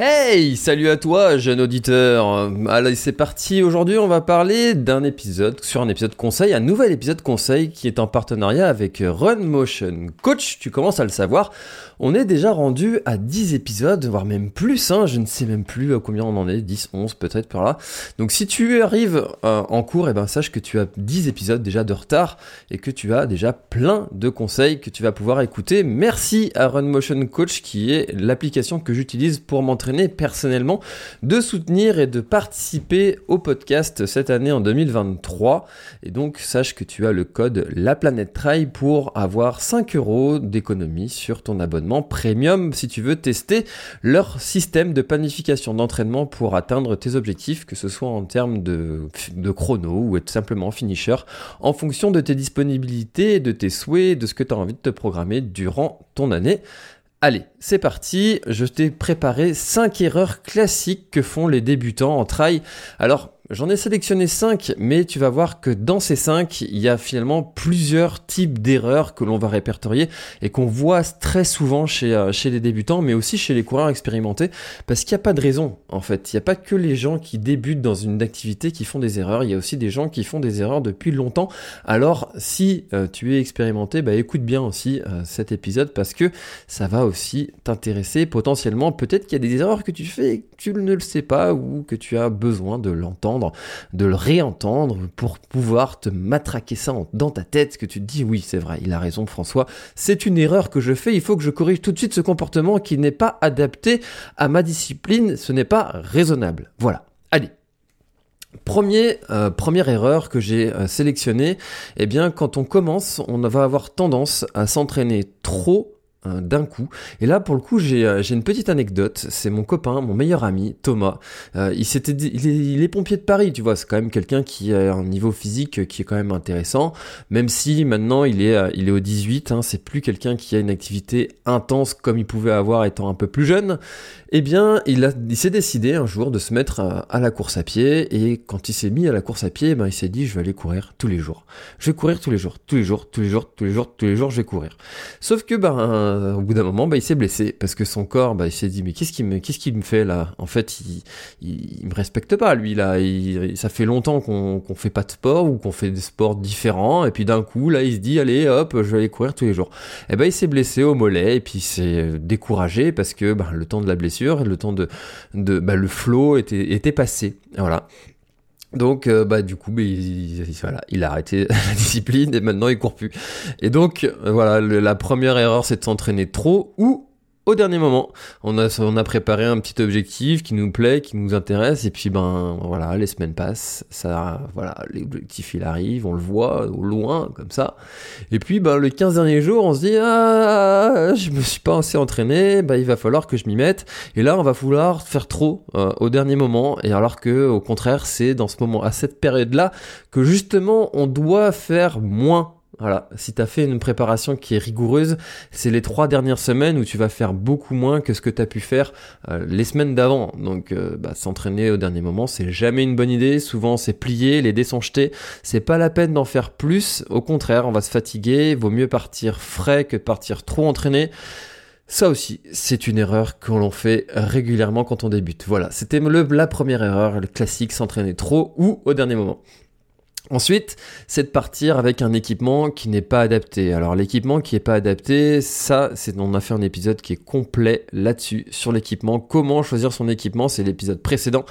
Hey, salut à toi, jeune auditeur. Allez, c'est parti. Aujourd'hui, on va parler d'un épisode, sur un épisode conseil, un nouvel épisode conseil qui est en partenariat avec Run Motion. Coach, tu commences à le savoir. On est déjà rendu à 10 épisodes, voire même plus, hein, je ne sais même plus à combien on en est, 10, 11 peut-être par là. Donc si tu arrives euh, en cours, et eh ben sache que tu as 10 épisodes déjà de retard et que tu as déjà plein de conseils que tu vas pouvoir écouter. Merci à Run Motion Coach qui est l'application que j'utilise pour m'entraîner personnellement, de soutenir et de participer au podcast cette année en 2023. Et donc sache que tu as le code La Planète Trail pour avoir 5 euros d'économie sur ton abonnement premium si tu veux tester leur système de planification d'entraînement pour atteindre tes objectifs, que ce soit en termes de, de chrono ou être simplement finisher, en fonction de tes disponibilités, de tes souhaits, de ce que tu as envie de te programmer durant ton année. Allez, c'est parti, je t'ai préparé 5 erreurs classiques que font les débutants en trail. Alors, J'en ai sélectionné 5, mais tu vas voir que dans ces 5, il y a finalement plusieurs types d'erreurs que l'on va répertorier et qu'on voit très souvent chez, euh, chez les débutants, mais aussi chez les coureurs expérimentés, parce qu'il n'y a pas de raison en fait. Il n'y a pas que les gens qui débutent dans une activité qui font des erreurs, il y a aussi des gens qui font des erreurs depuis longtemps. Alors si euh, tu es expérimenté, bah, écoute bien aussi euh, cet épisode parce que ça va aussi t'intéresser potentiellement. Peut-être qu'il y a des erreurs que tu fais et que tu ne le sais pas ou que tu as besoin de l'entendre de le réentendre pour pouvoir te matraquer ça dans ta tête, que tu te dis oui c'est vrai, il a raison François, c'est une erreur que je fais, il faut que je corrige tout de suite ce comportement qui n'est pas adapté à ma discipline, ce n'est pas raisonnable. Voilà, allez. Premier, euh, première erreur que j'ai euh, sélectionnée, eh bien quand on commence, on va avoir tendance à s'entraîner trop d'un coup. Et là, pour le coup, j'ai euh, une petite anecdote. C'est mon copain, mon meilleur ami, Thomas. Euh, il s'était il est, pompier de Paris, tu vois. C'est quand même quelqu'un qui a un niveau physique qui est quand même intéressant. Même si maintenant il est, il est au 18, hein, c'est plus quelqu'un qui a une activité intense comme il pouvait avoir étant un peu plus jeune. Eh bien, il s'est décidé un jour de se mettre à, la course à pied. Et quand il s'est mis à la course à pied, ben, il s'est dit, je vais aller courir tous les jours. Je vais courir tous les jours, tous les jours, tous les jours, tous les jours, tous les jours, je vais courir. Sauf que, ben, euh, au bout d'un moment, bah, il s'est blessé parce que son corps, bah, il s'est dit mais qu'est-ce qu'il me, me fait là? En fait, il, il, me respecte pas lui là. Ça fait longtemps qu'on qu'on fait pas de sport ou qu'on fait des sports différents et puis d'un coup là, il se dit allez hop, je vais aller courir tous les jours. Et ben il s'est blessé au mollet et puis il s'est découragé parce que bah, le temps de la blessure, le temps de, de bah, le flow était était passé. Voilà. Donc, euh, bah, du coup, il, a arrêté la discipline et maintenant il court plus. Et donc, euh, voilà, la première erreur, c'est de s'entraîner trop ou au dernier moment. On a, préparé un petit objectif qui nous plaît, qui nous intéresse, et puis ben voilà, les semaines passent, ça, voilà, l'objectif il arrive, on le voit au loin, comme ça. Et puis ben le 15 derniers jours, on se dit ah, je me suis pas assez entraîné, ben il va falloir que je m'y mette. Et là, on va vouloir faire trop euh, au dernier moment, et alors que au contraire, c'est dans ce moment, à cette période-là, que justement on doit faire moins voilà, si tu as fait une préparation qui est rigoureuse, c'est les trois dernières semaines où tu vas faire beaucoup moins que ce que tu as pu faire euh, les semaines d'avant. Donc euh, bah, s'entraîner au dernier moment, c'est jamais une bonne idée. Souvent c'est plié, les dés sont jetés. C'est pas la peine d'en faire plus. Au contraire, on va se fatiguer. Vaut mieux partir frais que de partir trop entraîné. Ça aussi, c'est une erreur que l'on fait régulièrement quand on débute. Voilà, c'était la première erreur, le classique, s'entraîner trop ou au dernier moment. Ensuite, c'est de partir avec un équipement qui n'est pas adapté. Alors l'équipement qui n'est pas adapté, ça, c'est on a fait un épisode qui est complet là-dessus sur l'équipement. Comment choisir son équipement, c'est l'épisode précédent.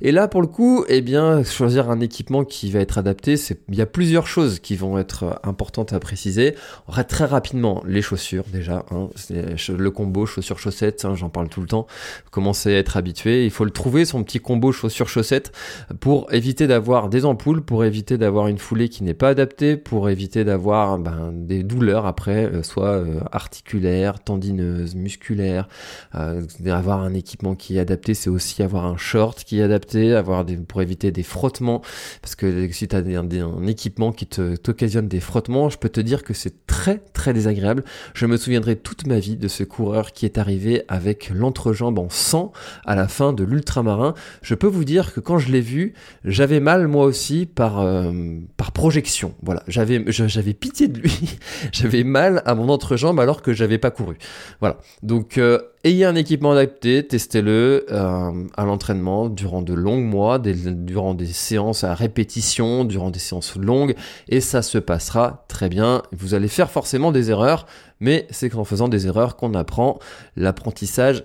Et là, pour le coup, eh bien, choisir un équipement qui va être adapté, il y a plusieurs choses qui vont être importantes à préciser. très rapidement, les chaussures déjà, hein, le combo chaussures chaussettes, hein, j'en parle tout le temps. Commencez à être habitué. Il faut le trouver son petit combo chaussures chaussettes pour éviter d'avoir des ampoules, pour éviter d'avoir une foulée qui n'est pas adaptée pour éviter d'avoir ben, des douleurs après, euh, soit euh, articulaires, tendineuses, musculaires. Euh, avoir un équipement qui est adapté, c'est aussi avoir un short qui est adapté, avoir pour éviter des frottements. Parce que si tu as un, équipement qui t'occasionne des frottements, je peux te dire que c'est très très désagréable. Je me souviendrai toute ma vie de ce coureur qui est arrivé avec l'entrejambe en sang à la fin de l'ultramarin. Je peux vous dire que quand je l'ai vu, j'avais mal moi aussi par par projection. Voilà, j'avais j'avais pitié de lui, j'avais mal à mon entrejambe alors que j'avais pas couru. Voilà, donc euh, ayez un équipement adapté, testez-le euh, à l'entraînement durant de longs mois, durant des séances à répétition, durant des séances longues, et ça se passera très bien. Vous allez faire forcément des erreurs, mais c'est qu'en faisant des erreurs qu'on apprend l'apprentissage.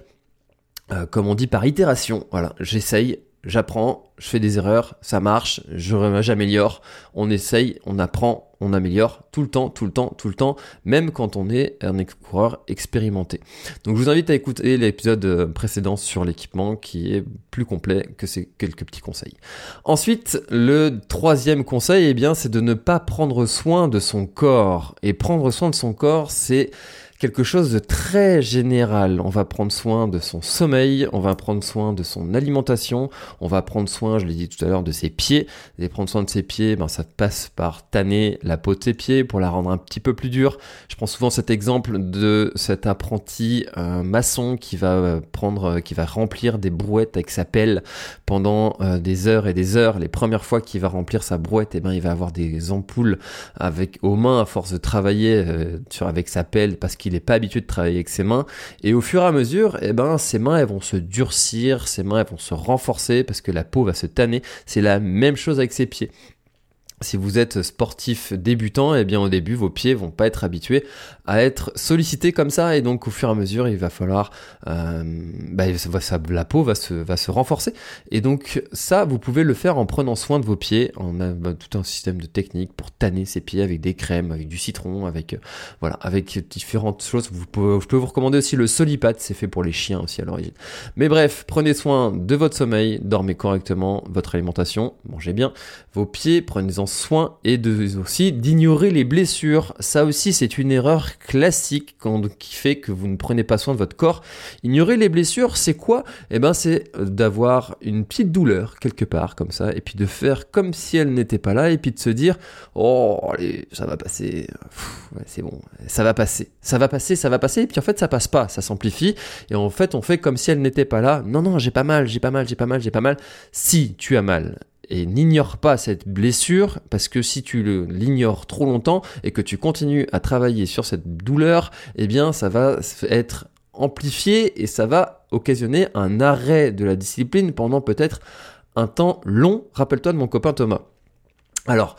comme on dit par itération, voilà, j'essaye, j'apprends, je fais des erreurs, ça marche, j'améliore, on essaye, on apprend, on améliore tout le temps, tout le temps, tout le temps, même quand on est un coureur expérimenté. Donc je vous invite à écouter l'épisode euh, précédent sur l'équipement qui est plus complet que ces quelques petits conseils. Ensuite, le troisième conseil, eh bien, c'est de ne pas prendre soin de son corps. Et prendre soin de son corps, c'est quelque chose de très général. On va prendre soin de son sommeil, on va prendre soin de son alimentation, on va prendre soin, je l'ai dit tout à l'heure, de ses pieds. Et prendre soin de ses pieds, ben, ça passe par tanner la peau de ses pieds pour la rendre un petit peu plus dure. Je prends souvent cet exemple de cet apprenti euh, maçon qui va euh, prendre, euh, qui va remplir des brouettes avec sa pelle pendant des heures et des heures. Les premières fois qu'il va remplir sa brouette, et eh ben, il va avoir des ampoules avec aux mains à force de travailler avec sa pelle parce qu'il il n'est pas habitué de travailler avec ses mains. Et au fur et à mesure, eh ben, ses mains elles vont se durcir, ses mains elles vont se renforcer parce que la peau va se tanner. C'est la même chose avec ses pieds si vous êtes sportif débutant, eh bien au début vos pieds vont pas être habitués à être sollicités comme ça. Et donc au fur et à mesure il va falloir euh, bah, la peau va se va se renforcer. Et donc ça vous pouvez le faire en prenant soin de vos pieds on a tout un système de techniques pour tanner ses pieds avec des crèmes avec du citron avec euh, voilà avec différentes choses. Vous pouvez, je peux vous recommander aussi le Solipat c'est fait pour les chiens aussi à l'origine. Mais bref prenez soin de votre sommeil dormez correctement votre alimentation mangez bien. Vos pieds prenez-en soin et de, aussi d'ignorer les blessures. Ça aussi, c'est une erreur classique qui fait que vous ne prenez pas soin de votre corps. Ignorer les blessures, c'est quoi? Eh ben, c'est d'avoir une petite douleur quelque part comme ça, et puis de faire comme si elle n'était pas là, et puis de se dire, oh, allez, ça va passer, c'est bon, ça va passer, ça va passer, ça va passer, et puis en fait, ça passe pas, ça s'amplifie, et en fait, on fait comme si elle n'était pas là. Non, non, j'ai pas mal, j'ai pas mal, j'ai pas mal, j'ai pas mal. Si tu as mal, et n'ignore pas cette blessure parce que si tu l'ignores trop longtemps et que tu continues à travailler sur cette douleur, eh bien ça va être amplifié et ça va occasionner un arrêt de la discipline pendant peut-être un temps long. Rappelle-toi de mon copain Thomas. Alors,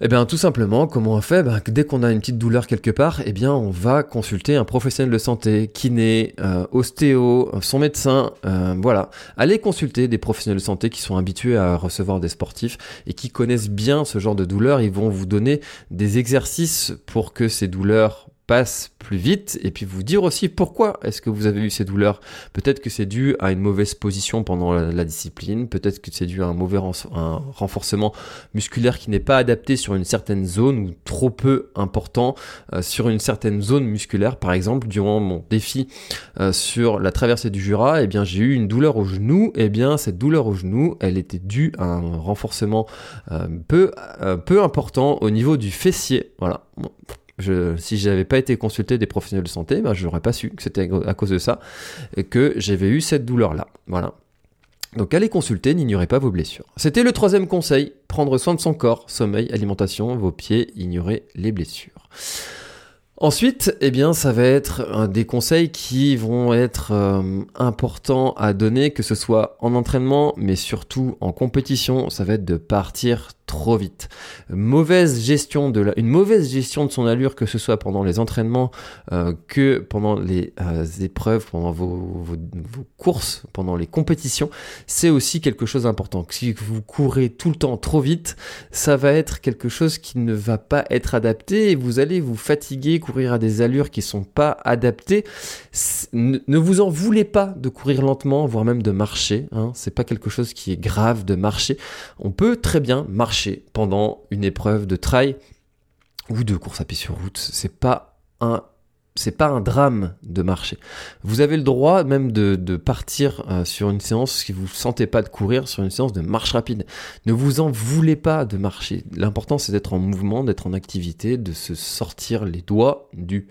eh bien, tout simplement, comment on fait ben, Dès qu'on a une petite douleur quelque part, eh bien, on va consulter un professionnel de santé, kiné, euh, ostéo, son médecin, euh, voilà. Allez consulter des professionnels de santé qui sont habitués à recevoir des sportifs et qui connaissent bien ce genre de douleur. Ils vont vous donner des exercices pour que ces douleurs passe plus vite et puis vous dire aussi pourquoi est-ce que vous avez eu ces douleurs. Peut-être que c'est dû à une mauvaise position pendant la, discipline, peut-être que c'est dû à un mauvais renforcement musculaire qui n'est pas adapté sur une certaine zone ou trop peu important euh, sur une certaine zone musculaire. Par exemple, durant mon défi euh, sur la traversée du Jura, eh bien j'ai eu une douleur au genou. Eh bien cette douleur au genou, elle était due à un renforcement euh, peu peu important au niveau du fessier. Voilà je, si j'avais pas été consulté des professionnels de santé, ben, je n'aurais pas su que c'était à cause de ça que j'avais eu cette douleur-là. Voilà. Donc allez consulter, n'ignorez pas vos blessures. C'était le troisième conseil, prendre soin de son corps, sommeil, alimentation, vos pieds, ignorer les blessures. Ensuite, eh bien, ça va être des conseils qui vont être euh, importants à donner, que ce soit en entraînement, mais surtout en compétition. Ça va être de partir trop vite. Mauvaise gestion de la, une mauvaise gestion de son allure, que ce soit pendant les entraînements, euh, que pendant les euh, épreuves, pendant vos, vos, courses, pendant les compétitions, c'est aussi quelque chose d'important. Si vous courez tout le temps trop vite, ça va être quelque chose qui ne va pas être adapté et vous allez vous fatiguer, courir à des allures qui sont pas adaptées. Ne vous en voulez pas de courir lentement, voire même de marcher. Hein. C'est pas quelque chose qui est grave de marcher. On peut très bien marcher pendant une épreuve de trail ou de course à pied sur route. C'est pas un pas un drame de marcher. Vous avez le droit même de, de partir euh, sur une séance si vous ne sentez pas de courir sur une séance de marche rapide. Ne vous en voulez pas de marcher. L'important c'est d'être en mouvement, d'être en activité, de se sortir les doigts du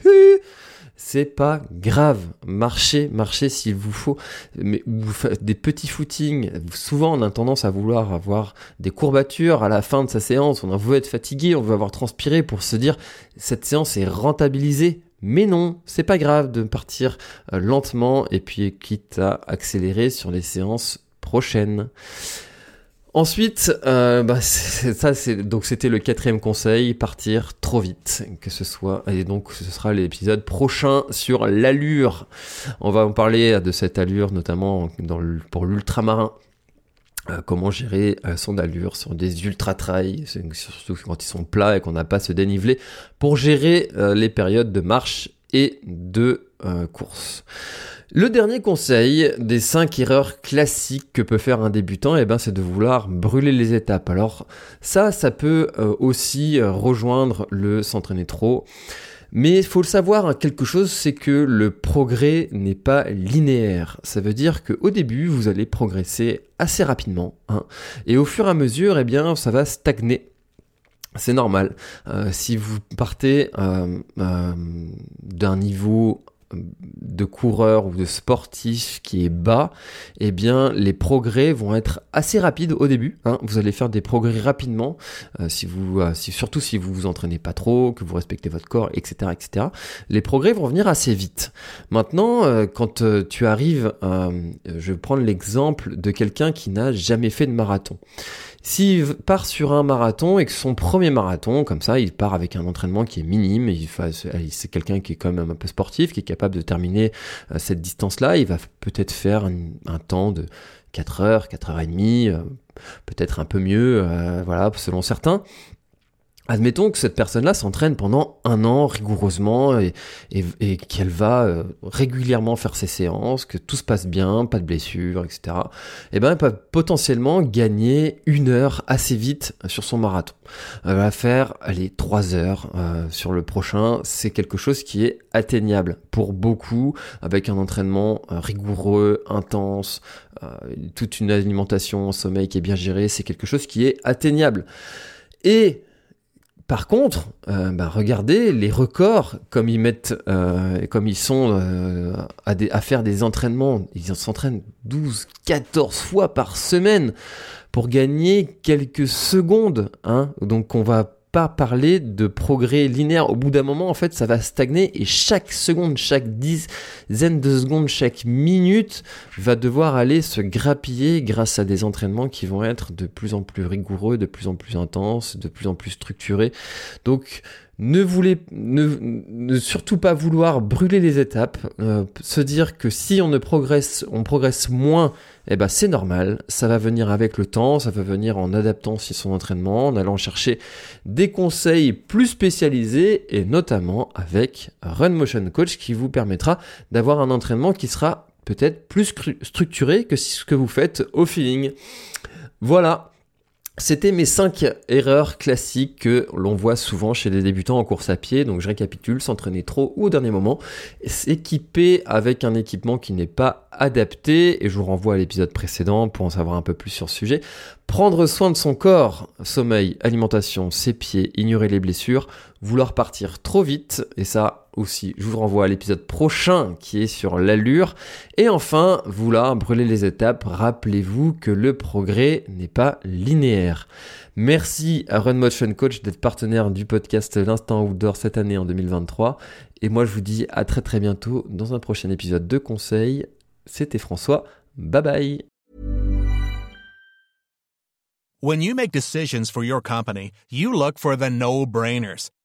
c'est pas grave. Marchez, marchez s'il vous faut. Mais vous faites des petits footings. Souvent, on a tendance à vouloir avoir des courbatures à la fin de sa séance. On veut être fatigué, on veut avoir transpiré pour se dire cette séance est rentabilisée. Mais non, c'est pas grave de partir euh, lentement et puis quitte à accélérer sur les séances prochaines. Ensuite, euh, bah, ça c'est donc c'était le quatrième conseil, partir trop vite, que ce soit et donc ce sera l'épisode prochain sur l'allure. On va en parler de cette allure notamment dans le, pour l'ultramarin. Euh, comment gérer euh, son allure sur des ultra trails, surtout quand ils sont plats et qu'on n'a pas ce dénivelé, pour gérer euh, les périodes de marche et de course. Le dernier conseil des 5 erreurs classiques que peut faire un débutant, eh ben, c'est de vouloir brûler les étapes. Alors ça, ça peut euh, aussi euh, rejoindre le s'entraîner trop. Mais il faut le savoir, hein, quelque chose, c'est que le progrès n'est pas linéaire. Ça veut dire qu'au début, vous allez progresser assez rapidement. Hein, et au fur et à mesure, eh bien, ça va stagner. C'est normal. Euh, si vous partez d'un niveau de coureur ou de sportif qui est bas, eh bien les progrès vont être assez rapides au début. Hein. Vous allez faire des progrès rapidement, euh, si vous, euh, si, surtout si vous vous entraînez pas trop, que vous respectez votre corps, etc., etc. Les progrès vont venir assez vite. Maintenant, euh, quand tu arrives, je vais prendre l'exemple de quelqu'un qui n'a jamais fait de marathon. S'il part sur un marathon et que son premier marathon, comme ça, il part avec un entraînement qui est minime, il c'est quelqu'un qui est quand même un peu sportif, qui est capable de terminer euh, cette distance-là, il va peut-être faire un, temps de 4 heures, 4 heures et demie, euh, peut-être un peu mieux, euh, voilà, selon certains. Admettons que cette personne-là s'entraîne pendant un an rigoureusement et, qu'elle va euh, régulièrement faire ses séances, que tout se passe bien, pas de blessures, etc. Et ben, elle peut potentiellement gagner une heure assez vite sur son marathon. Elle va faire, allez, trois heures euh, sur le prochain. C'est quelque chose qui est atteignable pour beaucoup avec un entraînement euh, rigoureux, intense, toute une alimentation, sommeil qui est bien géré. C'est quelque chose qui est atteignable. Et par contre, euh, bah, regardez les records, comme ils mettent, euh, comme ils sont euh, à, faire des entraînements, ils s'entraînent 12, 14 fois par semaine pour gagner quelques secondes. Hein. Donc on va pas parler de progrès linéaire. Au bout d'un moment, en fait, ça va stagner et chaque seconde, chaque dizaine de secondes, chaque minute va devoir aller se grappiller grâce à des entraînements qui vont être de plus en plus rigoureux, de plus en plus intenses, de plus en plus structurés. Donc, ne voulez ne, surtout pas vouloir brûler les étapes, euh, se dire que si on ne progresse, on progresse moins, eh ben c'est normal, ça va venir avec le temps, ça va venir en adaptant son entraînement, en allant chercher des conseils plus spécialisés et notamment avec Run Motion Coach qui vous permettra d'avoir un entraînement qui sera peut-être plus structuré que ce que vous faites au feeling. Voilà, c'était mes 5 erreurs classiques que l'on voit souvent chez les débutants en course à pied. Donc je récapitule, s'entraîner trop ou au dernier moment, s'équiper avec un équipement qui n'est pas adapté, et je vous renvoie à l'épisode précédent pour en savoir un peu plus sur ce sujet. Prendre soin de son corps, sommeil, alimentation, ses pieds, ignorer les blessures, vouloir partir trop vite, et ça aussi, je vous renvoie à l'épisode prochain qui est sur l'allure. Et enfin, vouloir brûler les étapes, rappelez-vous que le progrès n'est pas linéaire. Merci à Run Motion Coach d'être partenaire du podcast L'Instant Outdoor cette année en 2023. Et moi, je vous dis à très très bientôt dans un prochain épisode de conseils. C'était François. Bye bye When you make decisions for your company, you look for the no-brainers.